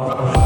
Oh.